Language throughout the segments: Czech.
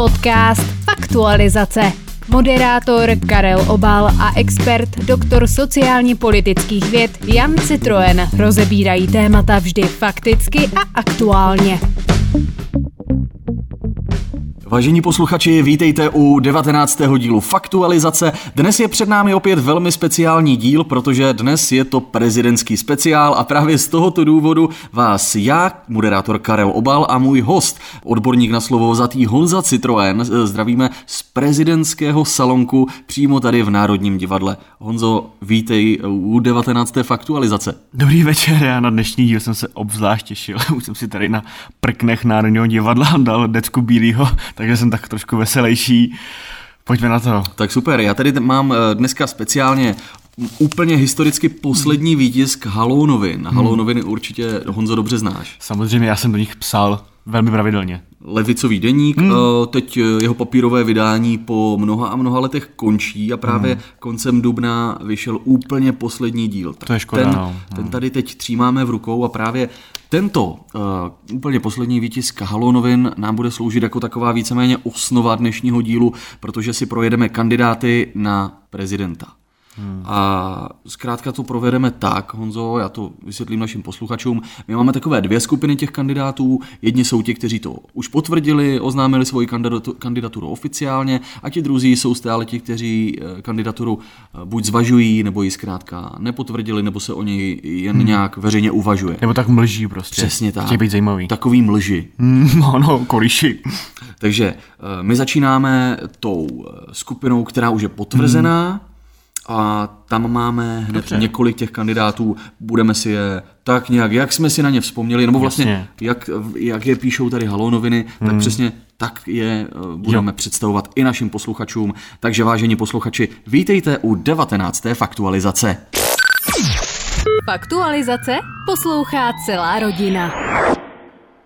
Podcast Faktualizace. Moderátor Karel Obal a expert doktor sociálně politických věd Jan Citroen rozebírají témata vždy fakticky a aktuálně. Vážení posluchači, vítejte u 19. dílu Faktualizace. Dnes je před námi opět velmi speciální díl, protože dnes je to prezidentský speciál a právě z tohoto důvodu vás já, moderátor Karel Obal a můj host, odborník na slovo zatý Honza Citroen, zdravíme z prezidentského salonku přímo tady v Národním divadle. Honzo, vítej u 19. Faktualizace. Dobrý večer, já na dnešní díl jsem se obzvlášť těšil. Už jsem si tady na prknech Národního divadla dal decku bílýho, takže jsem tak trošku veselější. Pojďme na to. Tak super, já tady mám eh, dneska speciálně úplně historicky poslední výtisk Halou novin. Halou noviny určitě Honzo dobře znáš. Samozřejmě já jsem do nich psal velmi pravidelně. Levicový deník, hmm. teď eh, jeho papírové vydání po mnoha a mnoha letech končí a právě hmm. koncem dubna vyšel úplně poslední díl. To je škoda, ten, no. ten tady teď třímáme v rukou a právě tento uh, úplně poslední výtisk Halonovin nám bude sloužit jako taková víceméně osnova dnešního dílu, protože si projedeme kandidáty na prezidenta. Hmm. A zkrátka to provedeme tak, Honzo, já to vysvětlím našim posluchačům. My máme takové dvě skupiny těch kandidátů. Jedni jsou ti, kteří to už potvrdili, oznámili svoji kandidaturu oficiálně, a ti druzí jsou stále ti, kteří eh, kandidaturu eh, buď zvažují, nebo ji zkrátka nepotvrdili, nebo se o něj jen hmm. nějak veřejně uvažuje. Nebo tak mlží prostě. Přesně tak. Chtějí být zajímavý. Takový mlži. Hmm, ano, koriši. Takže eh, my začínáme tou skupinou, která už je potvrzená. Hmm a tam máme hned Dobře. několik těch kandidátů, budeme si je tak nějak, jak jsme si na ně vzpomněli, nebo vlastně jak, jak je píšou tady halonoviny, hmm. tak přesně tak je eh, budeme jo. představovat i našim posluchačům. Takže vážení posluchači, vítejte u 19. faktualizace. Faktualizace poslouchá celá rodina.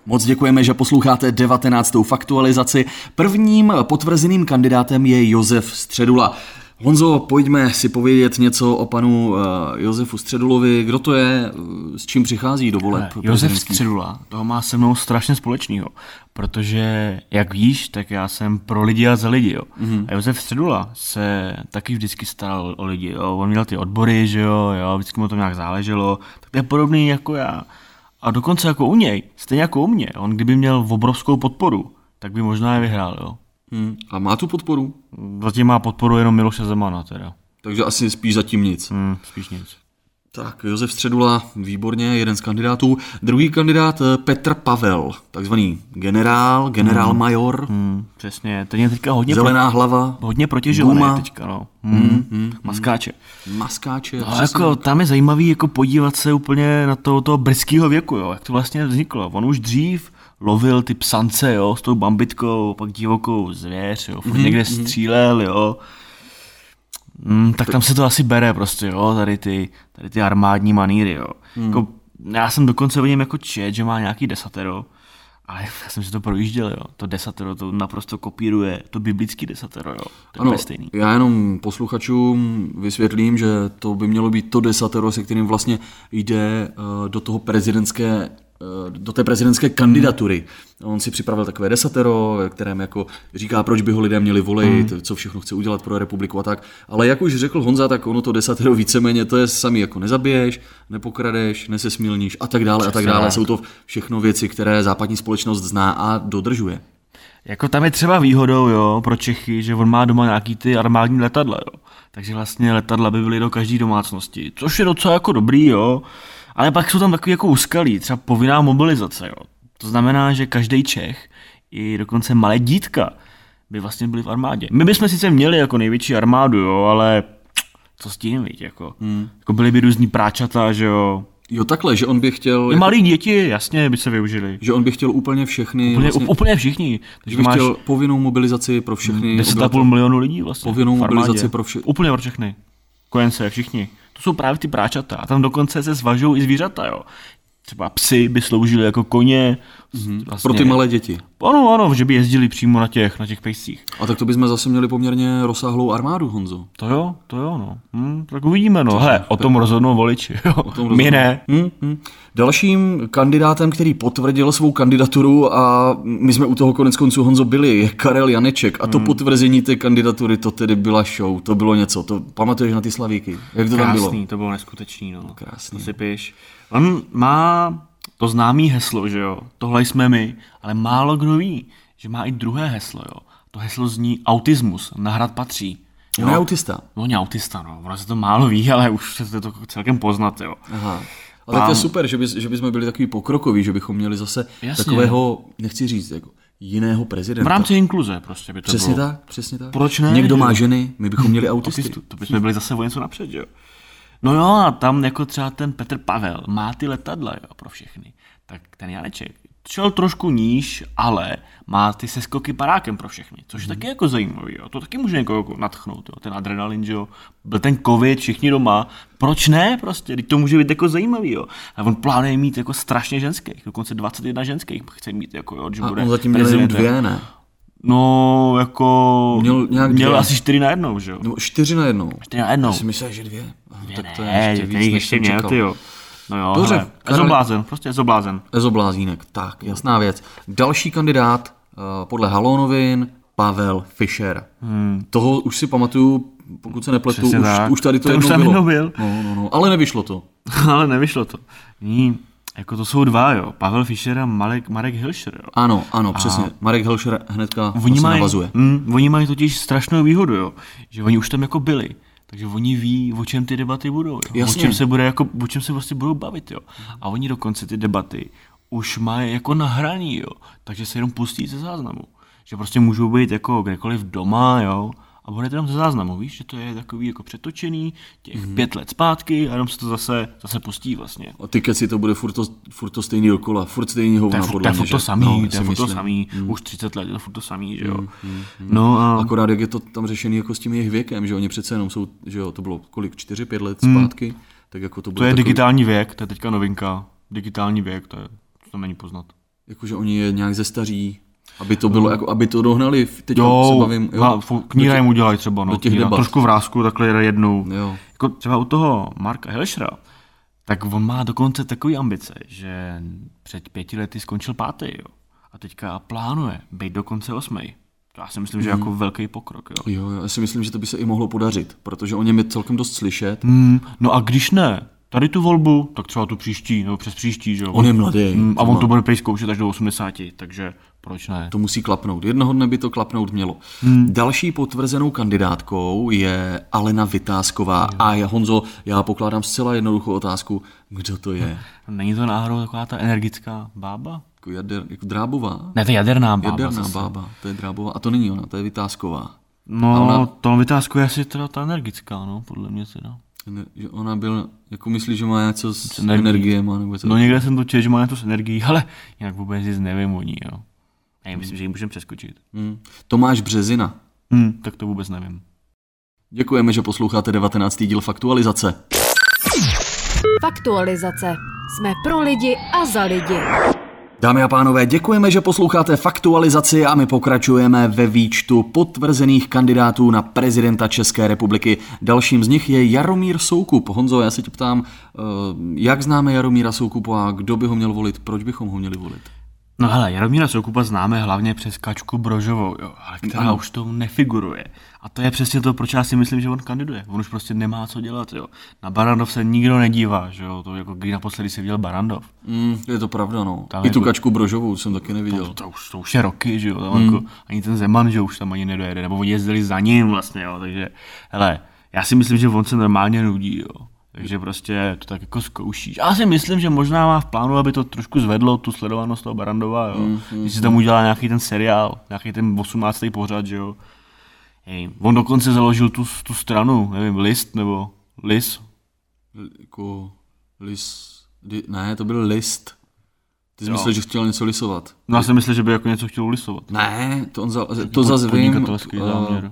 Moc děkujeme, že posloucháte 19. faktualizaci. Prvním potvrzeným kandidátem je Josef Středula. Honzo, pojďme si povědět něco o panu uh, Josefu Středulovi. Kdo to je, eh, s čím přichází do voleb? Josef Středula, toho má se mnou strašně společného, protože, jak víš, tak já jsem pro lidi a za lidi. Jo. Mm-hmm. A Josef Středula se taky vždycky staral o lidi. Jo. On měl ty odbory, že jo, jo, vždycky mu to nějak záleželo. Tak to je podobný jako já. A dokonce jako u něj, stejně jako u mě, on kdyby měl obrovskou podporu, tak by možná je vyhrál. Jo. Hmm. A má tu podporu? Zatím má podporu jenom Miloše Zemana teda. Takže asi spíš zatím nic. Hmm, spíš nic. Tak, Josef Středula, výborně, jeden z kandidátů. Druhý kandidát eh, Petr Pavel, takzvaný generál, generál hmm. major. Hmm, přesně, ten je teďka hodně... Zelená pro... hlava. Hodně protěžovaný teďka, no. Hmm. Hmm, hmm, maskáče. Maskáče. No, jako, tam je zajímavý jako podívat se úplně na to, toho brzkého věku, jo, jak to vlastně vzniklo. On už dřív lovil ty psance, jo, s tou bambitkou, pak divokou zvěř, jo, mm-hmm. někde mhm. střílel, jo. Mm, tak tam se to asi bere prostě, jo, tady ty, tady ty armádní maníry, jo. Mm. Jako, já jsem dokonce vidím jako čet, že má nějaký desatero, ale já jsem si to projížděl, jo. To desatero to naprosto kopíruje to biblický desatero, jo. To ano, stejný. Já jenom posluchačům vysvětlím, že to by mělo být to desatero, se kterým vlastně jde uh, do toho prezidentské Eh, do té prezidentské kandidatury. On si připravil takové desatero, ve kterém jako říká, proč by ho lidé měli volit, mm. co všechno chce udělat pro republiku a tak. Ale jak už řekl Honza, tak ono to desatero víceméně to je sami jako nezabiješ, nepokradeš, nesesmilníš a tak dále Přesně a tak dále. Tak. Jsou to všechno věci, které západní společnost zná a dodržuje. Jako tam je třeba výhodou, jo, pro Čechy, že on má doma nějaký ty armádní letadla, jo. Takže vlastně letadla by byly do každé domácnosti, což je docela jako dobrý, jo. Ale pak jsou tam takový jako úskalí, třeba povinná mobilizace. Jo. To znamená, že každý Čech, i dokonce malé dítka, by vlastně byli v armádě. My bychom sice měli jako největší armádu, jo, ale co s tím, víc, jako. Hmm. jako byly by různí práčata, že jo, Jo, takhle, že on by chtěl... I jako, malí děti, jasně, by se využili. Že on by chtěl úplně všechny... Úplně, vlastně, úplně všichni. Takže by máš chtěl povinnou mobilizaci pro všechny... 10,5 milionu lidí vlastně. Povinnou mobilizaci pro všechny. Úplně pro všechny. Kojence, všichni. To jsou právě ty práčata. A tam dokonce se zvažují i zvířata, jo. Třeba psy by sloužily jako koně. Mm-hmm. Pro ty malé děti. Ano, ano, že by jezdili přímo na těch, na těch pejscích. A tak to bychom zase měli poměrně rozsáhlou armádu, Honzo. To jo, to jo, no. Hm, tak uvidíme, no. Hele, o tom rozhodnou voliči, jo. O tom My ne. Hm, hm. Dalším kandidátem, který potvrdil svou kandidaturu a my jsme u toho konec konců Honzo byli, je Karel Janeček. A to hmm. potvrzení té kandidatury, to tedy byla show, to bylo něco. To pamatuješ na ty slavíky? Jak to Krásný, tam bylo? to bylo neskutečný, no. Krásný. To si píš. On má to známý heslo, že jo, tohle jsme my, ale málo kdo ví, že má i druhé heslo, jo. To heslo zní autismus, na hrad patří. On je autista. No, on je autista, no. Ono se to málo ví, ale už se to celkem poznat, jo. Aha. Ale Pán... to je super, že, by, že bychom byli takový pokrokoví, že bychom měli zase Jasně. takového, nechci říct, jako jiného prezidenta. V rámci inkluze prostě by to Přesně bylo. tak, přesně tak. Proč ne? Někdo má ženy, my bychom měli autisty. Autistu, to bychom byli zase o něco napřed, jo. No jo, a tam jako třeba ten Petr Pavel má ty letadla jo, pro všechny. Tak ten Janeček šel trošku níž, ale má ty seskoky parákem pro všechny, což je mm. taky jako zajímavý. Jo. To taky může někoho jako natchnout. Jo. Ten adrenalin, že jo. Byl ten covid, všichni doma. Proč ne prostě? Teď to může být jako zajímavý. Jo. A on plánuje mít jako strašně ženských, dokonce 21 ženských chce mít. Jako, jo, že a bude on zatím měl dvě, ne? No, jako... Měl, nějak měl dvě. asi čtyři na jednou, že jo? No, čtyři na jednou. Čtyři na jednou. Já si myslel, že dvě. dvě tak to je ne, ještě víc, ještě měl, ty jo. No jo, Dobře, hele, Karel... ezoblázen, prostě ezoblázen. Ezoblázínek, tak, jasná věc. Další kandidát uh, podle Halonovin, Pavel Fischer. Hmm. Toho už si pamatuju, pokud se nepletu, už, už tady to, to jednou už bylo. byl. No, no, no, ale nevyšlo to. ale nevyšlo to. Ní, jako to jsou dva, jo. Pavel Fischer a Marek, Marek Hilšer, jo. Ano, ano, přesně. A Marek Hilšer hnedka oni vlastně mají, navazuje. Mm, oni mají totiž strašnou výhodu, jo. Že oni už tam jako byli. Takže oni ví, o čem ty debaty budou. Jo? O čem se bude jako, o čem se vlastně budou bavit, jo. A oni dokonce ty debaty už mají jako nahraný, jo. Takže se jenom pustí ze záznamu. Že prostě můžou být jako kdekoliv doma, jo a bude to jenom ze záznamu, víš, že to je takový jako přetočený těch mm. pět let zpátky a jenom se to zase, zase pustí vlastně. A ty keci to bude furt to, furt to stejný dokola, furt stejný hovna, to je, podle to je furt to samý, no, to je furt to samý, mm. už 30 let je to furt to samý, že jo. Mm, mm, mm. No a... Akorát jak je to tam řešený jako s tím jejich věkem, že oni přece jenom jsou, že jo, to bylo kolik, 4-5 let mm. zpátky, tak jako to bude To je takový... digitální věk, to je teďka novinka, digitální věk, to je, to není poznat. Jakože oni je nějak ze staří, aby to bylo, jako, aby to dohnali, teď jo, se bavím. Jo, kníra jim udělají třeba, no, do těch kníra, trošku vrázku, takhle jednou. Jo. Jako třeba u toho Marka Helšera, tak on má dokonce takový ambice, že před pěti lety skončil pátý, jo. A teďka plánuje být dokonce osmý. To já si myslím, že mm. jako velký pokrok. Jo. jo, já si myslím, že to by se i mohlo podařit, protože o něm je celkem dost slyšet. Mm, no a když ne, tady tu volbu, tak třeba tu příští, nebo přes příští, že jo. On je mladý. Mm, a on to bude prej zkoušet až do 80, takže proč ne? To musí klapnout. Jednoho dne by to klapnout mělo. Hmm. Další potvrzenou kandidátkou je Alena Vytázková. Jo. A já, Honzo, já pokládám zcela jednoduchou otázku, kdo to je? Není to náhodou taková ta energická bába? Jako, jader, jako drábová? Ne, to je jaderná bába. Jaderná zase. bába, to je drábová. A to není ona, to je Vytázková. No, ona... to Vytázková je asi teda ta energická, no, podle mě teda. Že ona byl, jako myslí, že má něco s, s energiem, nebo co? No někde jsem to četl, že má něco s energií, ale jinak vůbec nic nevím o ní, jo. Já myslím, že ji můžeme přeskočit. Hmm. Tomáš Březina. Hmm, tak to vůbec nevím. Děkujeme, že posloucháte 19. díl Faktualizace. Faktualizace. Jsme pro lidi a za lidi. Dámy a pánové, děkujeme, že posloucháte faktualizaci a my pokračujeme ve výčtu potvrzených kandidátů na prezidenta České republiky. Dalším z nich je Jaromír Soukup. Honzo, já se tě ptám, eh, jak známe Jaromíra Soukupu a kdo by ho měl volit, proč bychom ho měli volit? No hele, Jaromíra Soukupa známe hlavně přes Kačku Brožovou, jo, ale která ano. už to nefiguruje. A to je přesně to, proč já si myslím, že on kandiduje. On už prostě nemá co dělat, jo. Na Barandov se nikdo nedívá, že jo, to jako kdy naposledy se viděl Barandov. Mm, je to pravda, no. Tam I tu jako, Kačku Brožovou jsem taky neviděl. To, to, už, to už je roky, že jo, tam mm. jako, ani ten Zeman, že už tam ani nedojede, nebo jezdili za ním vlastně, jo, takže, hele, já si myslím, že on se normálně nudí, jo. Takže prostě to tak jako zkoušíš. Já si myslím, že možná má v plánu, aby to trošku zvedlo tu sledovanost toho Barandova, jo. Mm, mm, si tam udělá nějaký ten seriál, nějaký ten 18. pořad, že jo. Hej, on dokonce založil tu, tu stranu, nevím, List nebo Lis. Jako Lis, ne, to byl List. Ty jsi myslel, že chtěl něco lisovat. No já jsem myslel, že by jako něco chtěl lisovat. Ne, to on za, to zase vím. Uh,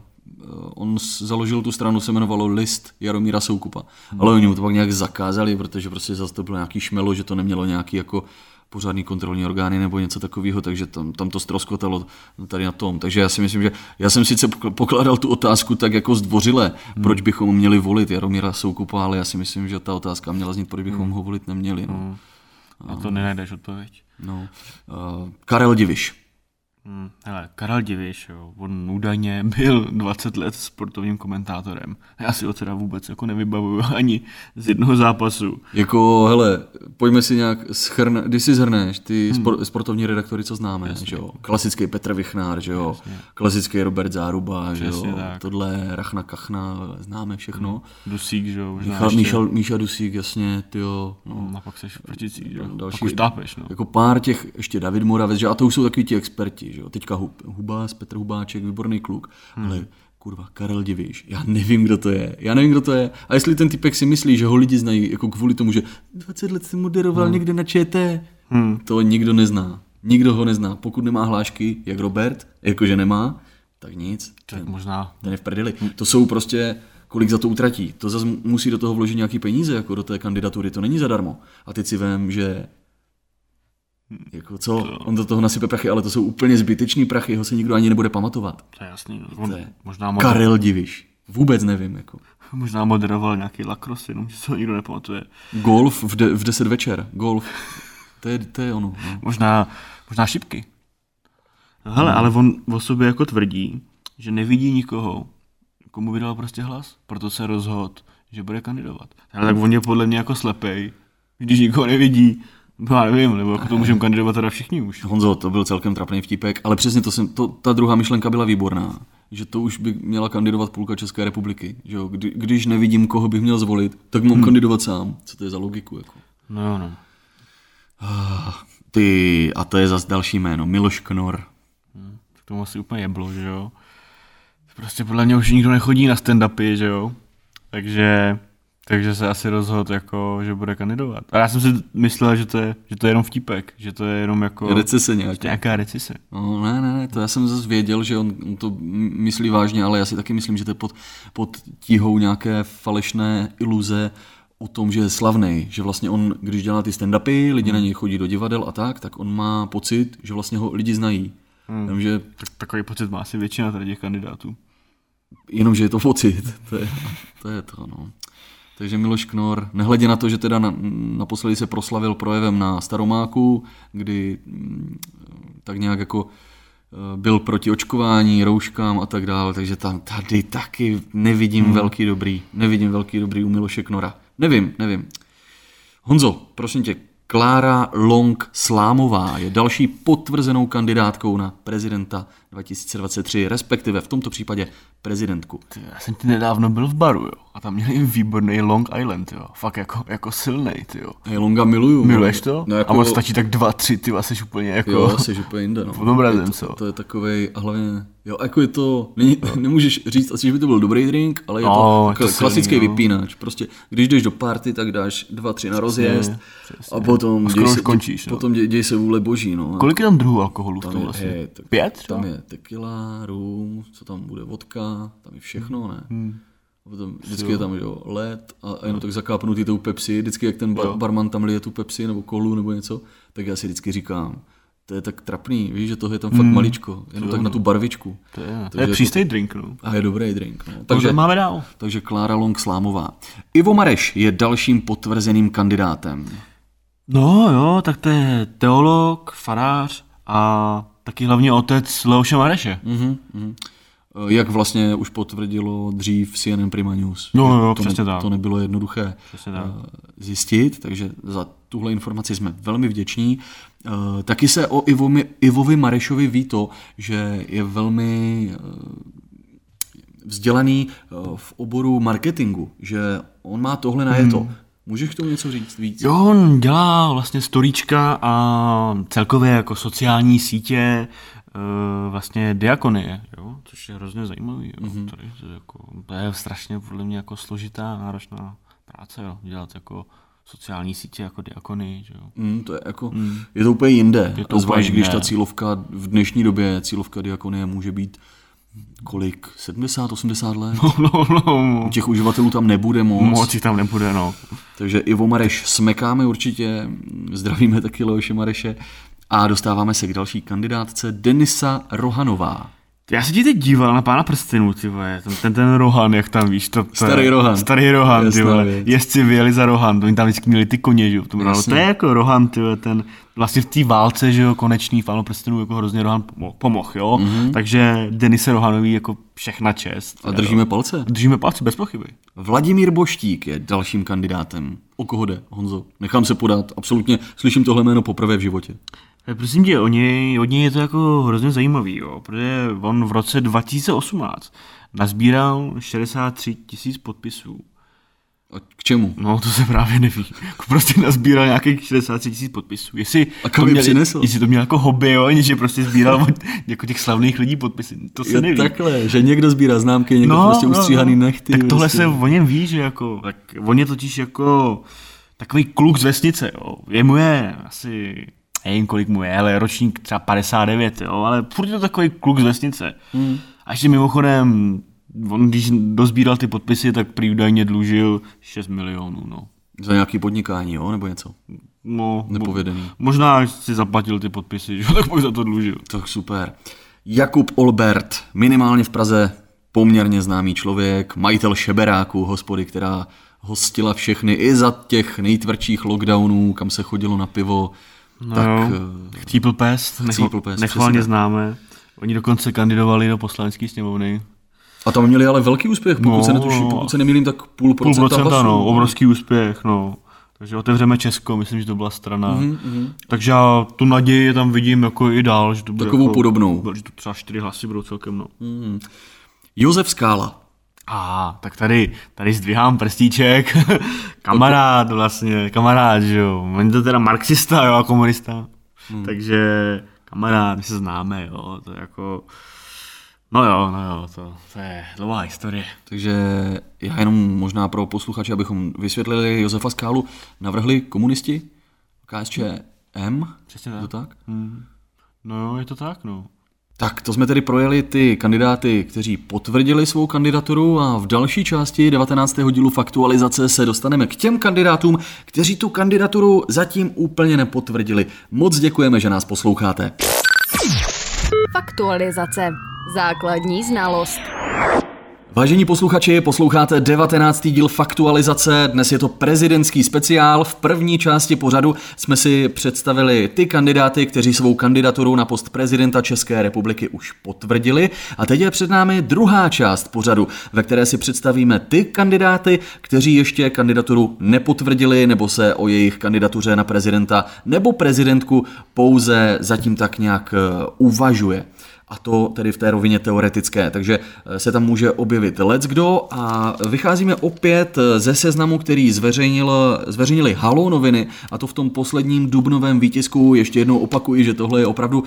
on s- založil tu stranu, se jmenovalo List Jaromíra Soukupa. Ale oni mu to pak nějak zakázali, protože prostě zase to bylo nějaký šmelo, že to nemělo nějaký jako pořádný kontrolní orgány nebo něco takového, takže tam, tam to stroskotalo tady na tom. Takže já si myslím, že já jsem sice pokl- pokládal tu otázku tak jako zdvořile, hmm. proč bychom měli volit Jaromíra Soukupa, ale já si myslím, že ta otázka měla znít, proč bychom hmm. ho volit neměli. No. Na to nenajdeš odpověď. No. Uh, Karel Diviš. Hmm, hele, Karel Diviš, jo, on údajně byl 20 let sportovním komentátorem. Já si ho teda vůbec jako nevybavuju ani z jednoho zápasu. Jako, hele, pojďme si nějak schrn, když si zhrneš ty hmm. spor, sportovní redaktory, co známe, Jasně. že jo? Klasický Petr Vichnár, že jo? Jasně. Klasický Robert Záruba, že jo? tak. Tohle Rachna Kachna, známe všechno. Hmm. Dusík, že jo, ještě. Míšal, Míša Dusík, jasně, ty jo. No. Hmm, A pak seš v Proticích, že jo. Další- Pak už tápeš, no. Jako pár těch, ještě David Moravec, že a to už jsou takový ti experti, že jo. Teďka Hub, Hubás, Petr Hubáček, výborný kluk, hmm. ale kurva, Karel Diviš, já nevím, kdo to je, já nevím, kdo to je. A jestli ten typek si myslí, že ho lidi znají, jako kvůli tomu, že 20 let jsem moderoval hmm. někde na ČT, hmm. to nikdo nezná. Nikdo ho nezná. Pokud nemá hlášky, jak Robert, jakože nemá, tak nic. Tak možná Ten je v prdeli. To jsou prostě, kolik za to utratí. To zase musí do toho vložit nějaký peníze, jako do té kandidatury. To není zadarmo. A teď si vím, že jako co, on do toho nasype prachy, ale to jsou úplně zbytečný prachy, jeho se nikdo ani nebude pamatovat. to je jasný. No. On To je možná, moder- Karel Diviš. Vůbec nevím. Jako. možná moderoval nějaký lacrosse, jenom že se ho nikdo nepamatuje. Golf v, de, v 10 večer. Golf. To je, to je ono. No. Možná, možná šipky. No hele, ale on o sobě jako tvrdí, že nevidí nikoho, komu vydal prostě hlas, proto se rozhodl, že bude kandidovat. Ale tak on je podle mě jako slepej, když nikoho nevidí, no já nevím, nebo jako to můžeme kandidovat teda všichni už. Honzo, to byl celkem trapný vtípek, ale přesně to jsem, to, ta druhá myšlenka byla výborná. Že to už by měla kandidovat půlka České republiky. Že jo? Kdy, když nevidím, koho bych měl zvolit, tak mám hmm. kandidovat sám. Co to je za logiku? Jako? No jo, no. Ty, a to je zase další jméno, Miloš Knor. K tomu asi úplně jeblo, že jo. Prostě podle mě už nikdo nechodí na stand-upy, že jo. Takže, takže se asi rozhodl, jako, že bude kandidovat. A já jsem si myslel, že to je, že to je jenom vtípek, že to je jenom jako Recese nějaká. nějaká recese. No, ne, ne, ne, to já jsem zase věděl, že on, on to myslí vážně, ale já si taky myslím, že to je pod, pod tíhou nějaké falešné iluze o tom, že je slavný, že vlastně on, když dělá ty stand-upy, lidi na něj chodí do divadel a tak, tak on má pocit, že vlastně ho lidi znají. Hmm. Jenomže, Tak, takový pocit má asi většina tady těch kandidátů. jenomže je to pocit, to je to, je to no. Takže Miloš Knor, nehledě na to, že teda na, naposledy se proslavil projevem na Staromáku, kdy mm, tak nějak jako eh, byl proti očkování, rouškám a tak dále, takže tam tady taky nevidím hmm. velký dobrý, nevidím velký dobrý u Miloše Knora. Nevím, nevím. Honzo, prosím tě, Klára Long Slámová je další potvrzenou kandidátkou na prezidenta 2023, respektive v tomto případě prezidentku. Ty, já jsem ti nedávno byl v baru, jo. A tam měli výborný Long Island, jo. Fakt jako, jako silnej, ty jo. Hej, Longa miluju. Miluješ to? No, jako, A on stačí tak dva, tři, ty jsi úplně jako... Jo, jsi úplně jinde, no. Pod obrazem, Je to, co? to je takovej, a hlavně, jo, jako je to, není, nemůžeš říct asi, že by to byl dobrý drink, ale je to, je to kla- klasický silný, no. vypínač. Prostě, když jdeš do party, tak dáš dva, tři na rozjezd a potom, A skoro děj se, končíš, no. potom děj, děj se vůle boží, no. Kolik je tam druhů alkoholu v tom je, vlastně? Pět? Tam je tequila, rum, co tam bude, vodka, tam je všechno, ne? Hmm. A potom vždycky je tam že jo, led a, a jenom tak zakápnutý tou Pepsi. Vždycky, jak ten bar, barman tam lije tu Pepsi nebo kolu nebo něco, tak já si vždycky říkám, to je tak trapný, víš, že toho je tam fakt maličko, jenom tak na tu barvičku. To je, to je jako- přístej drink, no. A je dobrý drink. No. Takže Takže, máme dál. takže Klára Long Slámová. Ivo Mareš je dalším potvrzeným kandidátem. No jo, tak to je teolog, farář a taky hlavně otec Leoše Mareše. Mhm, mhm. Eh, Jak vlastně už potvrdilo dřív CNN Prima News. No, jo, to, přesně tak. to nebylo jednoduché Přesně tak. eh, zjistit, takže za tuhle informaci jsme velmi vděční. Eh, Taky se o Ivovi, Ivovi Marešovi ví to, že je velmi vzdělaný v oboru marketingu, že on má tohle na to. Můžeš k tomu něco říct víc? Jo, on dělá vlastně storíčka a celkově jako sociální sítě e, vlastně diakonie, jo? což je hrozně zajímavý. Jo? Mm-hmm. Tady, to, je jako, to je strašně podle mě jako složitá, náročná práce, jo? dělat jako sociální sítě jako diakonii. Že jo? Mm, to je jako, mm. je to úplně jinde. Je to Zvlášť, když ta cílovka v dnešní době, cílovka diakonie může být kolik, 70, 80 let. No, no, no. Těch uživatelů tam nebude moc. Moc jich tam nebude, no. Takže Ivo Mareš smekáme určitě, zdravíme taky Leoše Mareše a dostáváme se k další kandidátce Denisa Rohanová. Já se ti teď díval na pána prstenů, ty vole, ten, ten, Rohan, jak tam víš, to, to Starý Rohan. Starý Rohan, ty vole. věc. Jezdci vyjeli za Rohan, to oni tam vždycky měli ty koně, že jo. To, bylo- Jasně. to je jako Rohan, ty vole, ten vlastně v té válce, že jo, konečný v pánu prstenů jako hrozně Rohan pomo- pomohl, jo. Mm-hmm. Takže Denise Rohanový jako všechna čest. A držíme palce. Jo. Držíme palce, bez pochyby. Vladimír Boštík je dalším kandidátem. O koho jde, Honzo? Nechám se podat, absolutně slyším tohle jméno poprvé v životě. Eh, Prosím tě, o něj, od něj je to jako hrozně zajímavý, jo, protože on v roce 2018 nazbíral 63 tisíc podpisů. A k čemu? No, to se právě neví. Jako Prostě nazbíral nějakých 63 tisíc podpisů. Jestli A kam to je měl, přinesl? Jestli to měl jako hobby, jo, že prostě sbíral od jako těch slavných lidí podpisy. To se Jo, neví. takhle, že někdo sbírá známky, někdo no, prostě ustříhaný nechty. Tak tohle prostě. se o něm ví, že jako, tak on je totiž jako takový kluk z vesnice, jo. Je mu je asi, nevím kolik mu je, ale ročník třeba 59, jo, ale furt je to takový kluk z vesnice. Hmm. A ještě mimochodem, on když dozbíral ty podpisy, tak prý údajně dlužil 6 milionů, no. Za nějaký podnikání, jo, nebo něco. No, Nepovedený. Mo- možná si zaplatil ty podpisy, že jo, tak možná to dlužil. Tak super. Jakub Olbert, minimálně v Praze poměrně známý člověk, majitel šeberáku, hospody, která hostila všechny i za těch nejtvrdších lockdownů, kam se chodilo na pivo. No tak jo. eh, Chcípl pest, Chcípl pest, tak. známe. Oni dokonce kandidovali do poslanecké sněmovny. a tam měli ale velký úspěch, pokud No, se netuším, no. pokud se nemýlím, tak půl Půl procenta, procenta, hlasů. no, obrovský úspěch, no. Takže otevřeme Česko, myslím, že to byla strana. Mm-hmm. Takže já tu naději tam vidím jako i dál, že to bude Takovou jako, podobnou. Že to třeba čtyři hlasy budou celkem, no. Mm. Josef Skála. A tak tady, tady zdvihám prstíček. kamarád vlastně, kamarád, že jo. On je to teda marxista, jo, a komunista. Hmm. Takže kamarád, my se známe, jo, to je jako... No jo, no jo, to, to je dlouhá historie. Takže já jenom možná pro posluchače, abychom vysvětlili Josefa Skálu, navrhli komunisti KSČM, Přesně je to tak? No jo, je to tak, no. Tak to jsme tedy projeli ty kandidáty, kteří potvrdili svou kandidaturu a v další části 19. dílu Faktualizace se dostaneme k těm kandidátům, kteří tu kandidaturu zatím úplně nepotvrdili. Moc děkujeme, že nás posloucháte. Faktualizace. Základní znalost. Vážení posluchači, posloucháte 19. díl Faktualizace. Dnes je to prezidentský speciál. V první části pořadu jsme si představili ty kandidáty, kteří svou kandidaturu na post prezidenta České republiky už potvrdili. A teď je před námi druhá část pořadu, ve které si představíme ty kandidáty, kteří ještě kandidaturu nepotvrdili nebo se o jejich kandidatuře na prezidenta nebo prezidentku pouze zatím tak nějak eh, uvažuje. A to tedy v té rovině teoretické, takže eh, se tam může objevit leckdo a vycházíme opět eh, ze seznamu, který zveřejnil, zveřejnili Halo noviny a to v tom posledním dubnovém výtisku. Ještě jednou opakuji, že tohle je opravdu uh,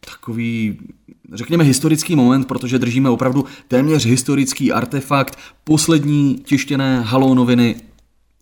takový, řekněme, historický moment, protože držíme opravdu téměř historický artefakt poslední tištěné Halo noviny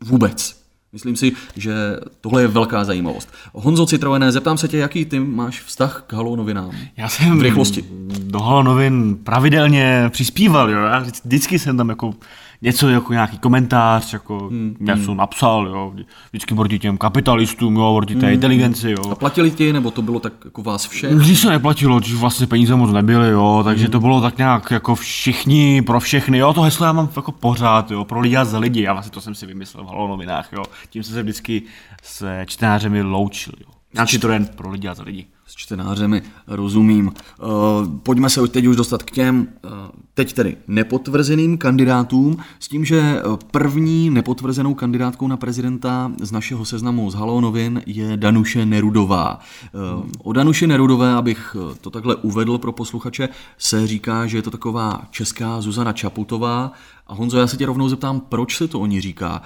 vůbec. Myslím si, že tohle je velká zajímavost. Honzo Citroené, zeptám se tě, jaký ty máš vztah k Halo novinám? Já jsem V rychlosti. do Halo novin pravidelně přispíval, jo. Já vždy- vždycky jsem tam jako něco jako nějaký komentář, jako hmm, něco napsal, jo. Vždycky proti těm kapitalistům, jo, proti té inteligenci, jo. A platili ti, nebo to bylo tak jako vás všech? Když se neplatilo, když vlastně peníze moc nebyly, jo, takže to bylo tak nějak jako všichni, pro všechny, jo, to heslo já mám jako pořád, jo, pro lidi a za lidi, a vlastně to jsem si vymyslel v Halo novinách, jo, tím jsem se vždycky s čtenářemi loučil, jo. Já to jen pro lidi a za lidi. S čtenářemi, rozumím. Uh, pojďme se teď už dostat k těm, uh, teď tedy nepotvrzeným kandidátům, s tím, že eh, první nepotvrzenou kandidátkou na prezidenta z našeho seznamu z Halo novin je Danuše Nerudová. Uh, o Danuše Nerudové, abych to takhle uvedl pro posluchače, se říká, že je to taková česká Zuzana Čaputová. A Honzo, já se tě rovnou zeptám, proč se to o ní říká?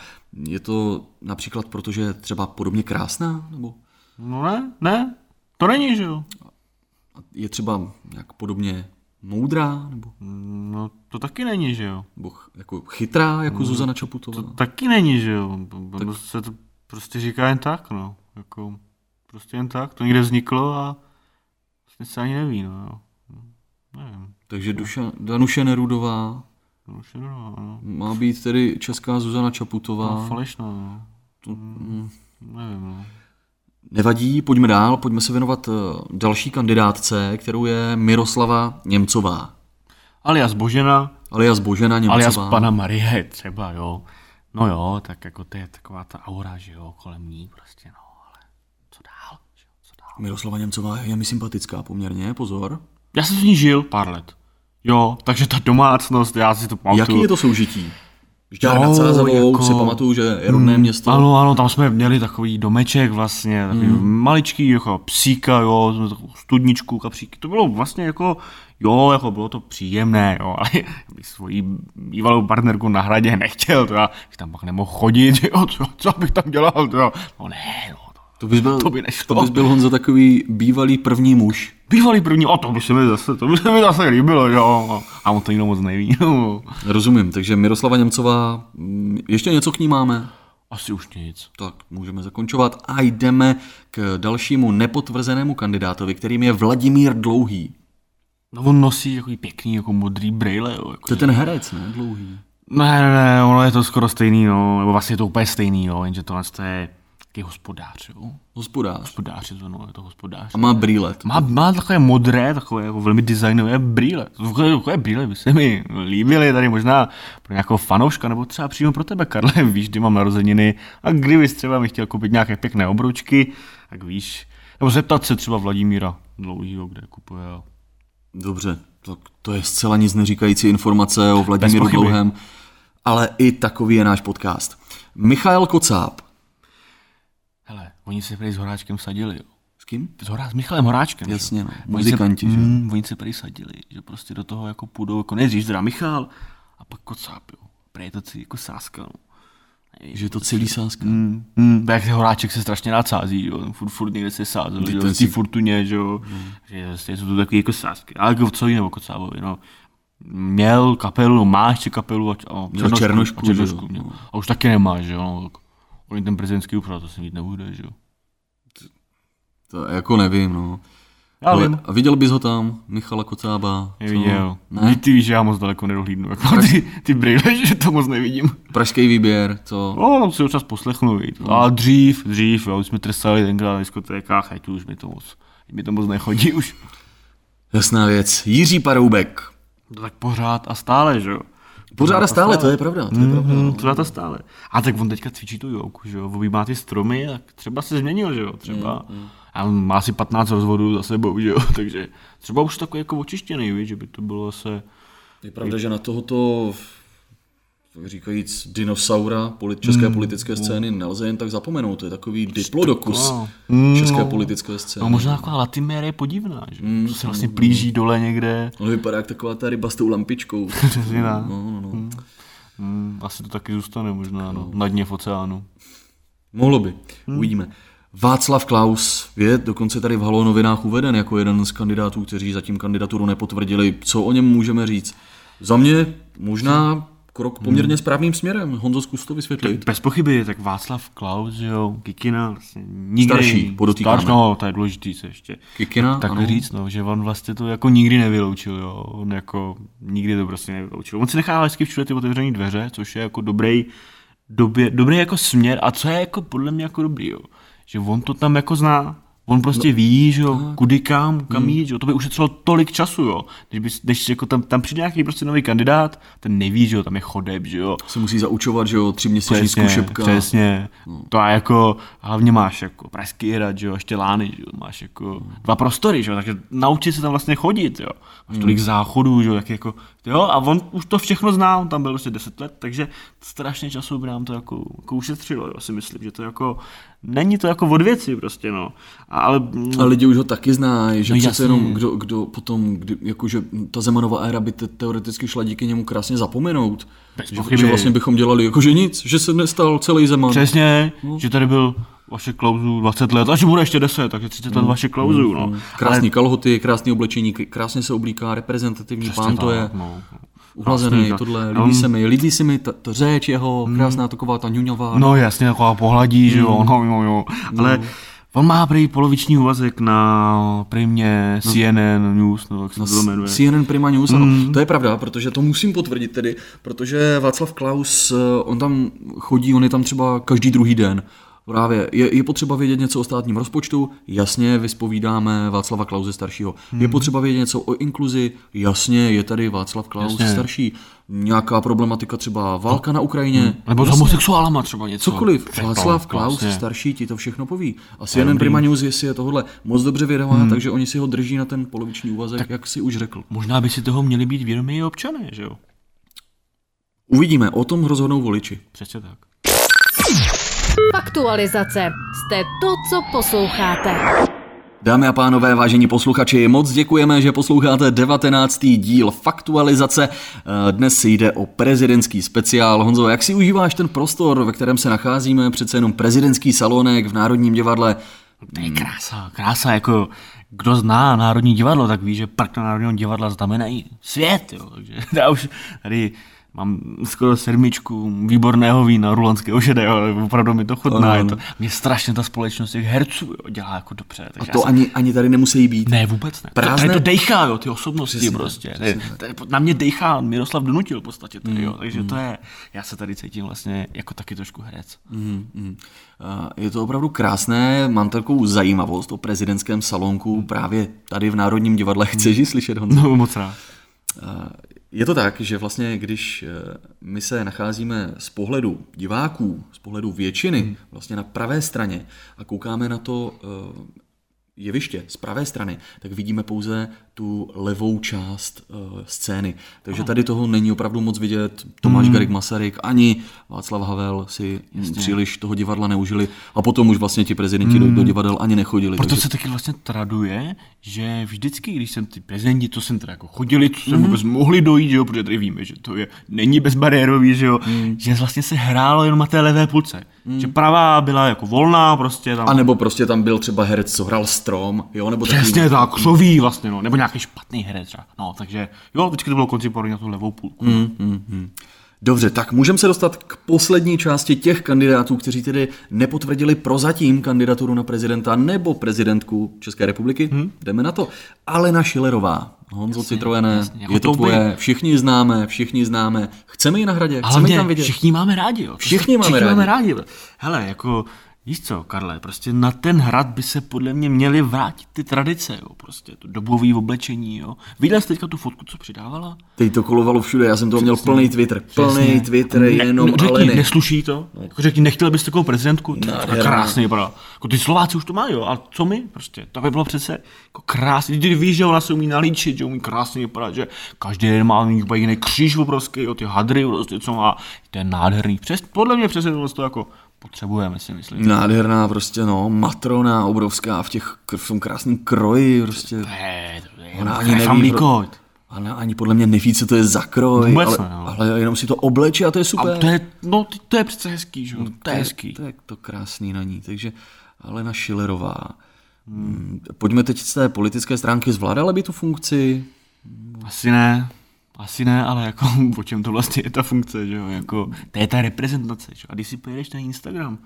Je to například proto, že je třeba podobně krásná? Nebo No ne, ne, to není, že jo. je třeba nějak podobně moudrá? Nebo, No to taky není, že jo. nebo ch- jako chytrá, jako Zuzana Čaputová? To taky není, že jo. Tak... se to prostě říká jen tak, no. Jako, prostě jen tak, to někde vzniklo a vlastně se ani neví, no jo. Nevím. Takže Duša, Danuše Nerudová No, už je no, no. má být tedy česká Zuzana Čaputová. No, falešná, no. To, mm, Nevím, no. Nevadí, pojďme dál, pojďme se věnovat eh, další kandidátce, kterou je Miroslava Němcová. Alias Božena, Alias Božena Němcová. alias pana Marie třeba, jo. No jo, tak jako to je taková ta aura, že jo, kolem ní prostě, no, ale co dál, že jo, co dál. Miroslava Němcová je mi sympatická poměrně, pozor. Já jsem s ní žil pár let. Jo, takže ta domácnost, já si to pamatuju. Jaký je to soužití? Žďár Jo, nad Sázavou jako- si pamatuju, že je rodné město. Ano, ano, tam jsme měli takový domeček vlastně, takový Hmm. maličký, jako psíka, jo, takovou studničku, kapříky. To bylo vlastně jako, jo, jako bylo to příjemné, jo, ale bych svoji bývalou partnerku na hradě nechtěl, to já bych tam pak nemohl chodit, jo, co, co bych tam dělal, to, jo. no ne, no, to, bys byl, To by nešlo. to bys byl Honza takový bývalý první muž. bývalý první, o to by se mi zase, to by se mi zase líbilo, jo, a on to jinou moc neví. Rozumím, takže Miroslava Němcová, mm, ještě něco k ní máme? Asi už nic. Tak, můžeme zakončovat a jdeme k dalšímu nepotvrzenému kandidátovi, kterým je Vladimír Dlouhý. No on nosí takový pěkný, jako modrý brýle, jo, jako, To je ten herec, ne? Dlouhý. Ne, ne, ne, ono je to skoro stejný, no, nebo vlastně je to úplně stejný, jo, jenže tohle to je taký hospodář, jo. Hospodář. Hospodář je to, no, je to hospodář. A má brýlet. Má, má takové modré, takové jako velmi designové brýle. Takové, takové brýle by se mi líbily tady možná pro nějakého fanouška, nebo třeba přímo pro tebe, Karle, víš, kdy mám narozeniny a kdybys třeba mi chtěl koupit nějaké pěkné obroučky, tak víš, nebo zeptat se třeba Vladimíra Dlouhýho, kde kupuje. Dobře, tak to je zcela nic neříkající informace o Vladimíru. Dlouhém, ale i takový je náš podcast. Michal Kocáb. Oni se prý s Horáčkem sadili, jo. S kým? S, Horá, s Michalem Horáčkem. Jasně, no, Oni muzikanti, se, že? mm, oni se prý sadili, že prostě do toho jako půjdou, jako nejdřív teda Michal a pak Kocáb, jo. Prý je to celý jako sáska, no. Že je to celý sáska. Mm, mm, jak Horáček se strašně rád sází, jo. Furt, furt někde se sázel, že jo, si- fortuně, že jo. Že vlastně jsou to takový jako sásky. Ale jako co jiného Kocábovi, no. Měl kapelu, má ještě kapelu a, a Měl Černošku, a, černošku že jo, měl. no. a už taky nemá, že jo. No, tak oni ten prezidentský úprav, to se mít nebude, že jo. To jako nevím, no. Já Ale, vím. a viděl bys ho tam, Michala Kocába? co? Neviděl. Ne? Ty víš, že já moc daleko nedohlídnu. Jako ty, ty brýle, že to moc nevidím. Pražský výběr, co? No, no, si občas poslechnu, víc. A dřív, dřív, jo, už jsme trsali tenkrát na diskotékách, ať už mi to moc, mi to moc nechodí už. Jasná věc. Jiří Paroubek. To tak pořád a stále, že jo. Pořád a stále, to je pravda. To je pravda. Mm, stále. A tak on teďka cvičí tu jogu, že jo, objímá ty stromy, tak třeba se změnil, že jo, třeba. A on má asi 15 rozvodů za sebou, že jo, takže třeba už takový jako očištěný, víš, že by to bylo se... Je pravda, že na tohoto tak říkajíc dinosaura polit, české politické scény nelze jen tak zapomenout. To je takový diplodokus No. české politické scény. No možná taková Latimer je podivná, že? Mm, to se vlastně plíží dole někde. On vypadá jak taková ta ryba s tou lampičkou. No, no, no. Mm, asi to taky zůstane možná, no. Na dně v oceánu. Mohlo by, uvidíme. Václav Klaus je dokonce tady v Halo novinách uveden jako jeden z kandidátů, kteří zatím kandidaturu nepotvrdili. Co o něm můžeme říct? Za mě možná krok poměrně správným směrem. Honzo, zkus to vysvětlit. Bez pochyby, tak Václav Klaus, jo, Kikina, vlastně nikdy... Starší, podotýkáme. Starší, no, to je důležitý se ještě. Kikina, tak ano. říct, no, že on vlastně to jako nikdy nevyloučil, jo. On jako nikdy to prostě nevyloučil. On si nechá vždycky všude ty otevřené dveře, což je jako dobrý, době, dobrý jako směr a co je jako podle mě jako dobrý, jo. Že on to tam jako zná, On prostě no. ví, že jo, kudy kam, kam Hmm. jít, že jo, to by ušetřilo tolik času, jo. Když, bys, když jako tam, tam přijde nějaký prostě nový kandidát, ten neví, že jo, tam je chodeb, že jo. Se musí zaučovat, že jo, tři měsíční Přesně, zkušebka. přesně. To a jako, hlavně máš jako pražský hrad, že jo, ještě lány, že jo, máš jako dva prostory, že jo, takže naučit se tam vlastně chodit, jo. Máš tolik záchodů, že jo, tak jako, jo, a on už to všechno zná, on tam byl prostě 10 let, takže strašně času by nám to jako, jako ušetřilo, jo, si myslím, že to jako, není to jako od věci prostě, no. A, ale, A lidi už ho taky znají, že No no, přece jenom kdo, kdo potom, kdy, jakože ta Zemanova éra by te, teoreticky šla díky němu krásně zapomenout. Bez Že, pochyby. že vlastně bychom dělali jakože nic, že se nestal celý Zeman. Přesně, že tady byl vaše klauzu 20 let, a že bude ještě 10, takže 30 let vaše klauzu, no. Krásný kalhoty, krásný oblečení, krásně se oblíká, reprezentativní pán to je. No. Uhlazený, tohle, no. líbí se mi, líbí se mi ta, ta řeč jeho, krásná taková ta ňuňová. No jasně, taková pohladí, že jo, no, jo, jo. Ale On má prý poloviční úvazek na primě CNN News, no, jak se to jmenuje. CNN Prima News, mm. ano. To je pravda, protože to musím potvrdit tedy, protože Václav Klaus, eh, on tam chodí, on je tam třeba každý druhý den. Právě je, je potřeba vědět něco o státním rozpočtu, jasně vyspovídáme Václava Klauze staršího. Hmm. Je potřeba vědět něco o inkluzi, jasně je tady Václav Klaus jasně. starší. Nějaká problematika třeba válka na Ukrajině. Hmm. Nebo s homosexuálama třeba něco. Cokoliv. Václav Klaus vlastně. starší ti to všechno poví. A CNN Prima News jestli je tohle moc dobře vědomá, hmm. takže oni si ho drží na ten poloviční úvazek, tak jak si už řekl. Možná by si toho měli být vědomí i občané, že jo? Uvidíme, o tom rozhodnou voliči. Přesně tak. Faktualizace. Jste to, co posloucháte. Dámy a pánové, vážení posluchači, moc děkujeme, že posloucháte 19. díl Faktualizace. Eh, Dnes jde o prezidentský speciál. Honzo, jak si užíváš ten prostor, ve kterém se nacházíme? Přece jenom prezidentský salonek v Národním divadle. To je krása, krása, jako kdo zná Národní divadlo, tak ví, že park na Národního divadla znamenají svět, jo. Takže já už tady Mám skoro sedmičku výborného vína, rulanského šedého, opravdu mi to chutná. Ano. Je to, mě strašně ta společnost těch herců jo, dělá jako dobře. Takže a to jsem... ani, ani tady nemusí být. Ne, vůbec ne. Prázdné... To, to, to dejchá, jo, ty osobnosti přesně, prostě. Přesně. To, to, na mě dejchá Miroslav Donutil v podstatě tady, mm, jo. Takže mm. to je, já se tady cítím vlastně jako taky trošku herec. Mm, mm. Je to opravdu krásné, mám takovou zajímavost o prezidentském salonku právě tady v Národním divadle. Chceš ji slyšet, Honzo? No, moc rád. Je to tak, že vlastně když eh, my se nacházíme z pohledu diváků, z pohledu většiny, hmm. vlastně na pravé straně a koukáme na to eh, jeviště z pravé strany, tak vidíme pouze tu levou část uh, scény. Takže Aha. tady toho není opravdu moc vidět. Tomáš mm. Garik Masaryk ani Václav Havel si Jasně. příliš toho divadla neužili a potom už vlastně ti prezidenti mm. do, do hmm. divadel ani nechodili. Proto takže... se taky vlastně traduje, že vždycky, když jsem ty prezidenti, to jsem teda jako chodili, to jsem mm. vůbec mohli dojít, že jo, protože tady víme, že to je, není bezbariérový, že jo, mm. že vlastně se hrálo jenom na té levé půlce. Mm. Že pravá byla jako volná prostě. Tam... A nebo prostě tam byl třeba herec, co hrál strom, jo, nebo Přesně takový... tak, co ví vlastně, no, nebo nějaký špatný herec třeba. No, takže jo, vždycky to bylo koncipované na tu levou půlku. Mm, mm, mm. Dobře, tak můžeme se dostat k poslední části těch kandidátů, kteří tedy nepotvrdili prozatím kandidaturu na prezidenta nebo prezidentku České republiky. Hmm. Jdeme na to. Alena Šilerová, Honzo jasně, Citroene, jasně, jako je to tvoje, všichni známe, všichni známe. Chceme ji na hradě, chceme ji tam vidět. Všichni máme rádi, jo. Všichni máme všichni rádi. Máme rádi. Hele, jako Víš co, Karle, prostě na ten hrad by se podle mě měly vrátit ty tradice, jo, prostě to dobový oblečení, jo. Viděl jsi teďka tu fotku, co přidávala? Teď to kolovalo všude, já jsem toho měl plný Twitter, plný Twitter, ne, jenom ne, řekni, ne. nesluší to? No. Jako řekni, nechtěl bys takovou prezidentku? To je krásně vypadá. Jako ty Slováci už to mají, jo, a co my? Prostě, to by bylo přece jako krásně, když víš, že ona se umí nalíčit, že umí krásně vypadat, že každý den má jiný kříž obrovský, jo, ty hadry, prostě, co má, to je nádherný. Přes, podle mě přesně to jako potřebujeme, si myslím. Nádherná prostě, no, matrona obrovská v těch v tom krásném kroji, prostě. To je, to je, Ona ani neví, pro, Ona ani podle mě neví, co to je za kroj, Vůbec ale, ne, no. ale jenom si to obleče a to je super. A to je, no, to je přece hezký, že jo, no, to, je hezký. To je to krásný na ní, takže Alena Šilerová. Hmm. Pojďme teď z té politické stránky, zvládala by tu funkci? Asi ne. Asi ne, ale jako o čem to vlastně je ta funkce, že jo, jako, to je ta reprezentace, že? a když si pojedeš na Instagram,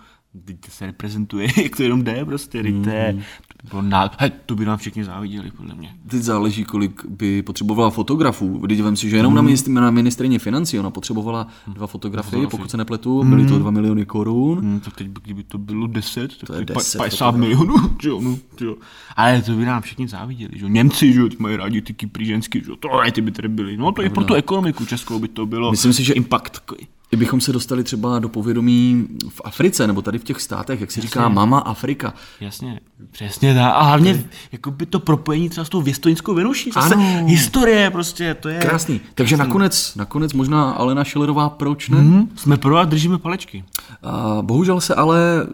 teď se reprezentuje, jak to jenom jde prostě, teď to je, to, ná... Hej, to by nám všichni záviděli, podle mě. Teď záleží, kolik by potřebovala fotografů. Teď vem si, že jenom mm. na, na ministrině financí ona potřebovala dva fotografy, Fotografii. pokud se nepletu, mm. byly to 2 miliony korun. Mm, tak teď, kdyby to bylo 10, tak to je 10 50 milionů, jo, no, jo. Ale to by nám všichni záviděli, že Němci, že jo, mají rádi ty ženský, že jo, to ty by tady byly. No to je pro tu ekonomiku českou by to bylo Myslím si, že impact Kdybychom se dostali třeba do povědomí v Africe, nebo tady v těch státech, jak se Jasně. říká Mama Afrika. Jasně, přesně tak. A hlavně to... jako by to propojení třeba s tou věstonickou Venuší. Zase ano. historie prostě, to je... Krásný. Takže krásný. nakonec, nakonec možná Alena Šilerová, proč ne? Mm, jsme pro a držíme palečky. A bohužel se ale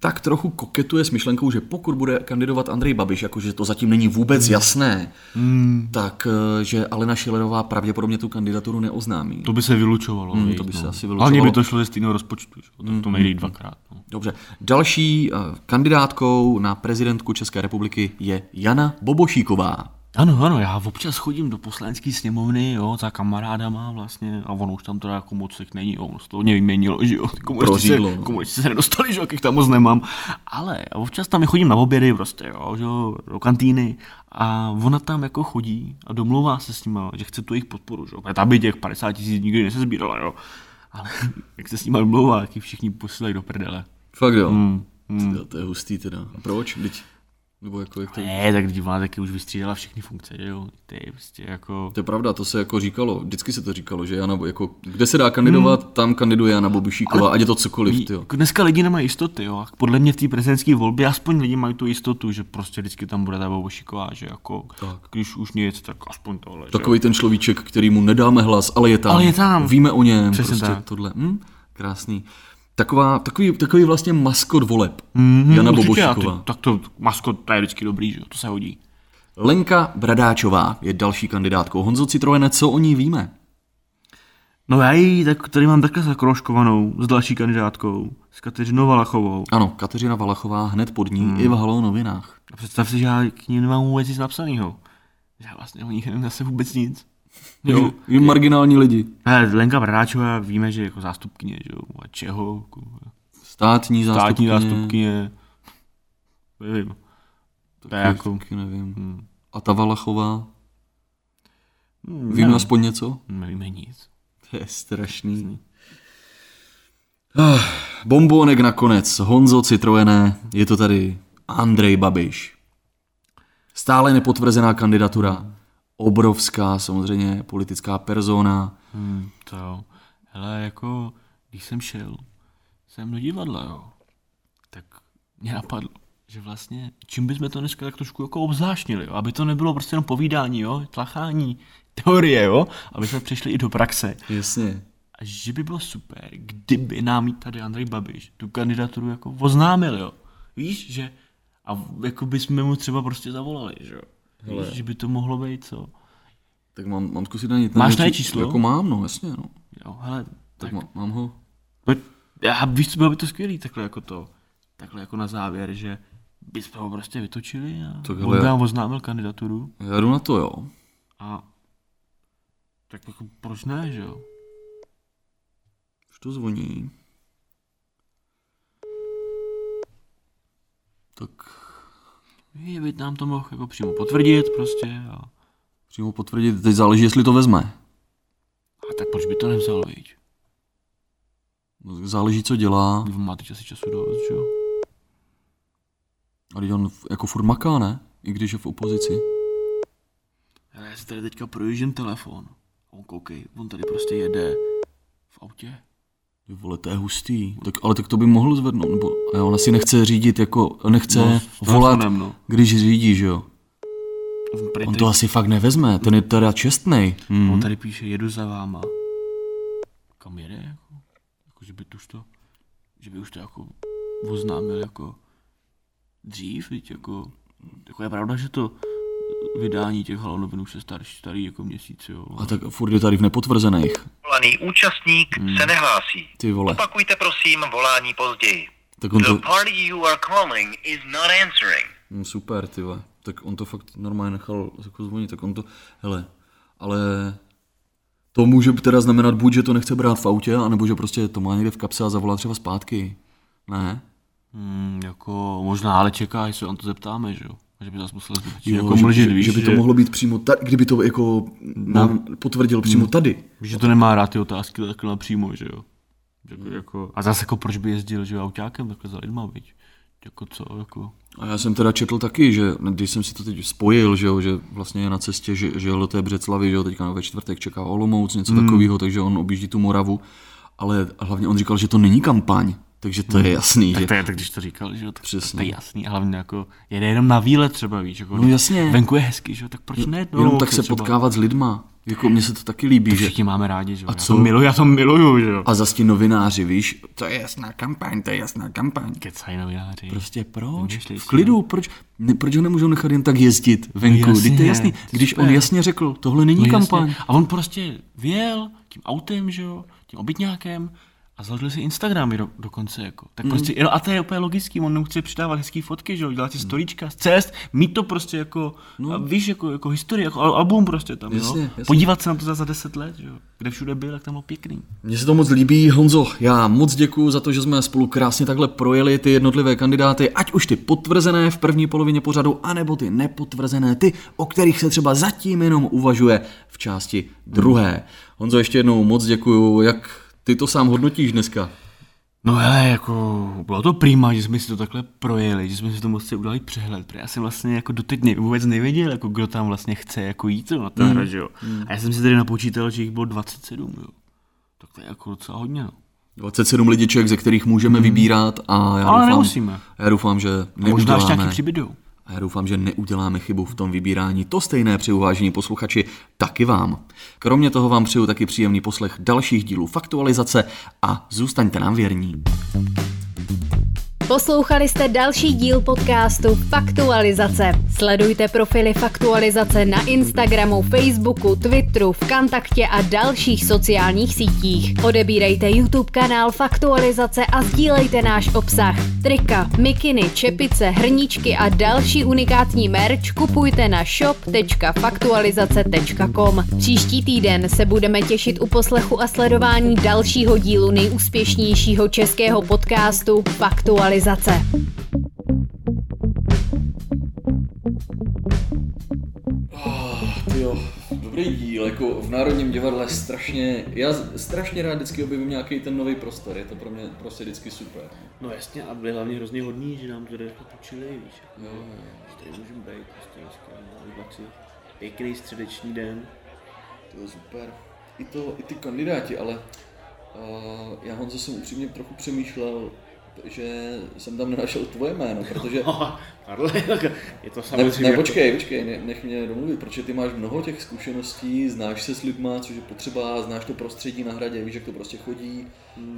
tak trochu koketuje s myšlenkou, že pokud bude kandidovat Andrej Babiš, jakože to zatím není vůbec mm. jasné, mm. tak eh, že Alena Šilerová pravděpodobně tu kandidaturu neoznámí. To by se vylučovalo. Mm, to by se no. asi vylučovalo. Hlavně by to šlo ze stejného rozpočtu, že? to, to nejde dvakrát. No. Dobře. Další uh, kandidátkou na prezidentku České republiky je Jana Bobošíková. Ano, ano, já občas chodím do poslanecké sněmovny, jo, za kamarádama vlastně, a ono už tam teda jako moc těch není, jo, ono se to hodně vyměnilo, že jo, ty komunisti se, no. komunisti se nedostali, že jo, jakých tam moc nemám, ale občas tam chodím na obědy prostě, jo, že jo, do kantýny a ona tam jako chodí a domlouvá se s nima, že chce tu jejich podporu, že jo, tam by těch 50 tisíc nikdy nesezbírala, jo, ale jak se s nima domlouvá, jak ji všichni posílají do prdele. Fakt jo. Hmm, Tyjo, to je hustý teda. A proč? Teď, nebo jako, jak to... Ne, tak divá taky už vystřídala všechny funkce, že jo, ty prostě jako... To je pravda, to se jako říkalo, vždycky se to říkalo, že Jana, Bo- jako, kde se dá kandidovat, hmm. tam kandiduje Jana Bobišíková, ať je to cokoliv, tyjo. Jako Dneska lidi nemají jistoty, jo. Podle mě v té prezidentské volbě aspoň lidi mají tu jistotu, že prostě vždycky tam bude ta Bobošíková, že jako, Tak. když už nic, tak aspoň tohle. že Takový ten človíček, který mu nedáme hlas, ale je tam. Ale je tam. Víme o něm, Přesně prostě tak. tohle. Hm? Krásný. Taková, takový, takový vlastně maskot voleb. Mhm, Jana určitě, Bobošíková. ty- Tak to maskot, to je vždycky dobrý, že to se hodí. Lenka Bradáčová je další kandidátkou. Honzo Citrojene, co o ní víme? No já ji tak tady mám takhle zakroškovanou s další kandidátkou, s Kateřinou Valachovou. Ano, Kateřina Valachová hned pod ní hmm. i v Halo novinách. A představ si, že já k ní nemám vůbec nic napsanýho. Že já vlastně o nich nevím zase vůbec nic. Jo. Je marginální lidi. Ale Lenka Bradáčová víme, že je jako zástupkyně, že jo, a čeho, jako Státní zástupkyně. státní zástupkyně. Nevím. To je jako... Nevím. Hm, A ta Valachová? hm, Víme aspoň něco? Nevíme nic. To je strašný. Ah, bombonek nakonec. Honzo Citroené, je to tady Andrej Babiš. Stále nepotvrzená kandidatura. Obrovská samozřejmě politická persona. Hmm, to jo. Hele, jako, když jsem šel jsem do divadla, jo, tak mě napadlo, že vlastně, čím bychom to dneska tak trošku jako obzvláštnili, jo, aby to nebylo prostě jenom povídání, jo, tlachání, teorie, jo, aby jsme přišli i do praxe. Jasně. A že by bylo super, kdyby nám tady Andrej Babiš tu kandidaturu jako oznámil, jo. Víš, že a jako bychom mu třeba prostě zavolali, že jo. Hele. Víš, že by to mohlo být, co? Tak mám, mám zkusit najít. Máš najít najít číslo? Jako mám, no, jasně, no. Jo, hele, Tak, tak, má, mám ho. Pojď, já, víš, co bylo by to skvělý, takhle jako to, takhle jako na závěr, že bychom ho prostě vytočili a Tak on hele, by já- nám oznámil kandidaturu Já jdu na to, jo. a tak jako proč ne, že jo? Už to zvoní. Tak Je, by nám to mohl jako přímo potvrdit prostě a, přímo potvrdit, teď záleží, jestli to vezme. a tak proč by to nevzal, viď? No, Záleží, co dělá. On má teď asi času dost, že jo? A teď on jako furt maká, ne? I když je v opozici. Ale já si tady teďka projíždím telefon. On koukej, on tady prostě jede v autě. Ty vole, to je hustý. Tak, ale tak to by mohl zvednout, nebo a jo, on asi nechce řídit, jako nechce No, volat, telefonem, no. když řídí, že jo. On, to asi fakt nevezme, ten je teda čestnej. Hmm. on tady píše, jedu za váma. Kam jede, jako? Jako, že by to už to, že by už to jako oznámil jako dřív, viď, jako, jako je pravda, že to vydání těch halonovin už je starší, starý jako měsíc, jo. A tak furt je tady v nepotvrzených. Volaný účastník se nehlásí. Ty vole. Opakujte prosím volání později. Tak on The to, party you are calling is not answering. Hm, super, ty vole. Tak on to fakt normálně nechal jako zvonit, tak on to, hele, ale to může teda znamenat buď, že to nechce brát v autě, anebo že prostě to má někde v kapse a zavolá třeba zpátky. Ne? Hmm, jako možná, ale čeká, jestli on to zeptáme, že jo. Že by zase musel Jo, jako že, mlžit, že, víš, že by to mohlo být přímo tady, kdyby to jako nám potvrdil přímo tady. Že to nemá rád ty otázky takhle napřímo, že jo. Jako, jako, a zase jako proč by jezdil, že jo, autákem takhle za lidma, viď. Jako co, jako. A já jsem teda četl taky, že když jsem si to teď spojil, že, jo, že vlastně je na cestě, že, že jel do té Břeclavy, že jo, teďka ve čtvrtek čeká Olomouc, něco hmm. takového, takže on objíždí tu Moravu, ale hlavně on říkal, že to není kampaň, takže to je jasný, Tak že to je, tak když to říkal, že jo, tak Přesně. to je jasný. A hlavně jako jede jenom na výlet třeba, víš, jako No jasně. venku je hezky, že jo, tak proč ne? jenom tak se potkávat s lidma, jako mně se to taky líbí, že Všichni máme rádi, že jo. A já co? to miluju, já to miluju, že jo. a zase ti novináři, víš, to je jasná kampaň, to je jasná kampaň. Kecaj novináři. Prostě proč? V klidu, proč, ne, proč ho nemůžou nechat jen tak jezdit venku? No No jasně, to je jasný. Když super. on jasně řekl, tohle není No kampaň. jasně. A on prostě vyjel tím autem, že jo, tím obytňákem A založili si Instagramy do, dokonce, jako. Tak mm. prostě, no a to je úplně logický, on chce přidávat hezký fotky, že jo, dělat si Hmm. storíčka z cest, mít to prostě jako, no. a víš, jako, jako historii, jako al- album prostě tam, Jasně, jo. jasně. Podívat se na to za, za deset let, že jo. Kde všude byl, jak tam byl pěkný. Mně se to moc líbí, Honzo. Já moc děkuji za to, že jsme spolu krásně takhle projeli ty jednotlivé kandidáty, ať už ty potvrzené v první polovině pořadu, anebo ty nepotvrzené, ty, o kterých se třeba zatím jenom uvažuje v části druhé. Honzo, ještě jednou moc děkuji. Jak ty to sám hodnotíš dneska? No hele, jako bylo to prima, že jsme si to takhle projeli, že jsme si to moc udělali přehled, protože já jsem vlastně jako doteď ne, vůbec nevěděl, jako kdo tam vlastně chce jako jít na ten mm. jo. A já jsem si tady napočítal, že jich bylo 27, jo. Tak to je jako docela hodně, no. 27 lidiček, ze kterých můžeme vybírat a já Ale doufám, nemusíme. Já doufám, že A možná ještě nějaký přibydou. A já doufám, že neuděláme chybu v tom vybírání. To stejné při uvážení posluchači taky vám. Kromě toho vám přeju taky příjemný poslech dalších dílů Faktualizace a zůstaňte nám věrní. Poslouchali jste další díl podcastu Faktualizace. Sledujte profily Faktualizace na Instagramu, Facebooku, Twitteru, Vkontaktě a dalších sociálních sítích. Odebírejte YouTube kanál Faktualizace a sdílejte náš obsah. Trika, mikiny, čepice, hrníčky a další unikátní merch kupujte na shop.faktualizace.com. Příští týden se budeme těšit u poslechu a sledování dalšího dílu nejúspěšnějšího českého podcastu Faktualizace. Jo, dobrý díl, jako v Národním divadle strašně, já strašně rád vždycky objevím nějaký ten nový prostor, je to pro mě prostě vždycky super. No jasně, a byli hlavně hrozně hodní, že nám to tady jako počili, víš. Jo, jo. Že tady můžeme být prostě dneska Libaci. Pěkný středeční den. To je super. I, to, i ty kandidáti, ale uh, já Honzo jsem upřímně trochu přemýšlel, že jsem tam nenašel tvoje jméno, protože... Karle, je to Ne, samozřejmě ne, jako- počkej, počkej, ne, nech mě domluvit, protože ty máš mnoho těch zkušeností, znáš se s lidma, což je potřeba, znáš to prostředí na hradě, víš, jak to prostě chodí.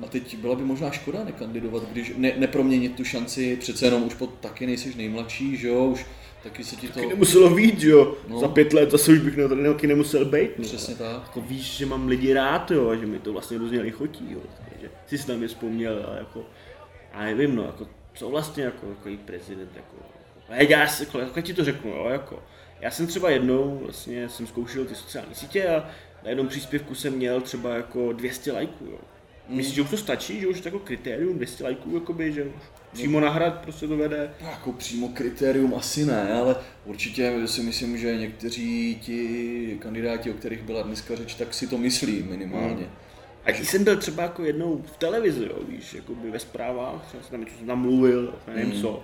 A teď byla by možná škoda nekandidovat, když ne, neproměnit tu šanci, přece jenom už pod, taky nejsiš nejmladší, že jo, už taky se ti to... Taky nemuselo víc, že jo. No. No. Za pět let zase už bych na to taky nemusel být. No. Přesně tak. Jako víš, že mám lidi rád, jo, a že mi to vlastně hrozně lichotí, jo. Takže jsi si tam je vzpomněl, ale jako, já nevím, no, jako, co vlastně jako, jako jí prezident, jako, jako já, jako, jako, ti to řeknu, jo, jako, já jsem třeba jednou, vlastně jsem zkoušel ty sociální sítě a na jednom příspěvku jsem měl třeba jako 200 lajků, jo. Myslíš, že už to stačí, že už je to jako kritérium 200 lajků, jakoby, že už přímo na hrad prostě to vede? Jako přímo kritérium asi ne, ale určitě si myslím, že někteří ti kandidáti, o kterých byla dneska řeč, tak si to myslí minimálně. A když jsem byl třeba jako jednou v televizi, jo, víš, jako by ve zprávách, třeba jsem tam něco jsem tam mluvil, nevím Mm. co.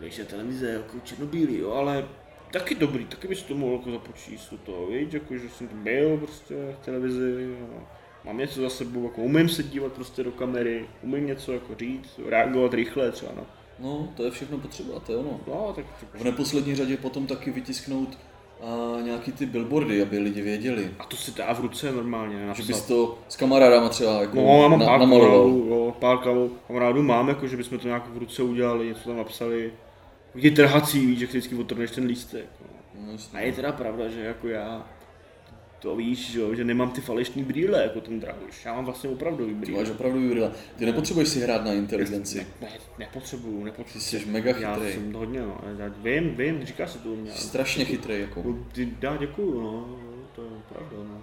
Víš, že televize je jako černobílý, jo, ale taky dobrý, taky bys to mohl jako započíst toho, víš, jako že jsem tam byl prostě v televizi, jo. mám něco za sebou, jako umím se dívat prostě do kamery, umím něco jako říct, reagovat rychle třeba, no. No, to je všechno potřeba, to je ono. No, tak, tak V neposlední řadě potom taky vytisknout a nějaký ty billboardy, aby lidi věděli. a to si dá v ruce normálně Že napsat. bys to s kamarádama třeba jako No, já mám na, pár namaloval. kamarádů, jo, pár kamarádů- mám, jako, že bychom to nějak v ruce udělali, něco tam napsali. Ti trhací, víš, že vždycky otrhneš ten lístek. No. No. A je teda pravda, že jako já, to víš, že, jo, že nemám ty falešní brýle, jako ten Dragoš. Já mám vlastně opravdový Ty brýle. máš opravdu brýle. Ty nepotřebuješ si hrát na inteligenci. Ne, nepotřebuju, nepotřebuju. Ty jsi mega Já chytrý. jsem to hodně, no. Já vím, vím, říká se to u mě. Strašně chytrý jako. No, Ty, dá, děkuju, no, to je pravda, no.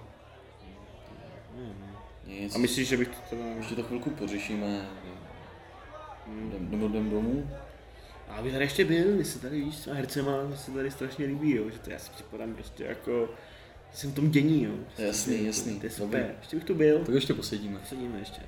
Nic. A myslíš, že bych to teda... Ještě to chvilku pořešíme. Jdem, jdem, jdem domů. A aby tady ještě byl, my se tady víš, s těma hercema, mi se tady strašně líbí, jo, že to já si připadám prostě jako, jsem v tom dění, jo. Jasný, jasný, To je dobrý. super, ještě bych tu byl, Tak ještě posedíme. sedíme ještě.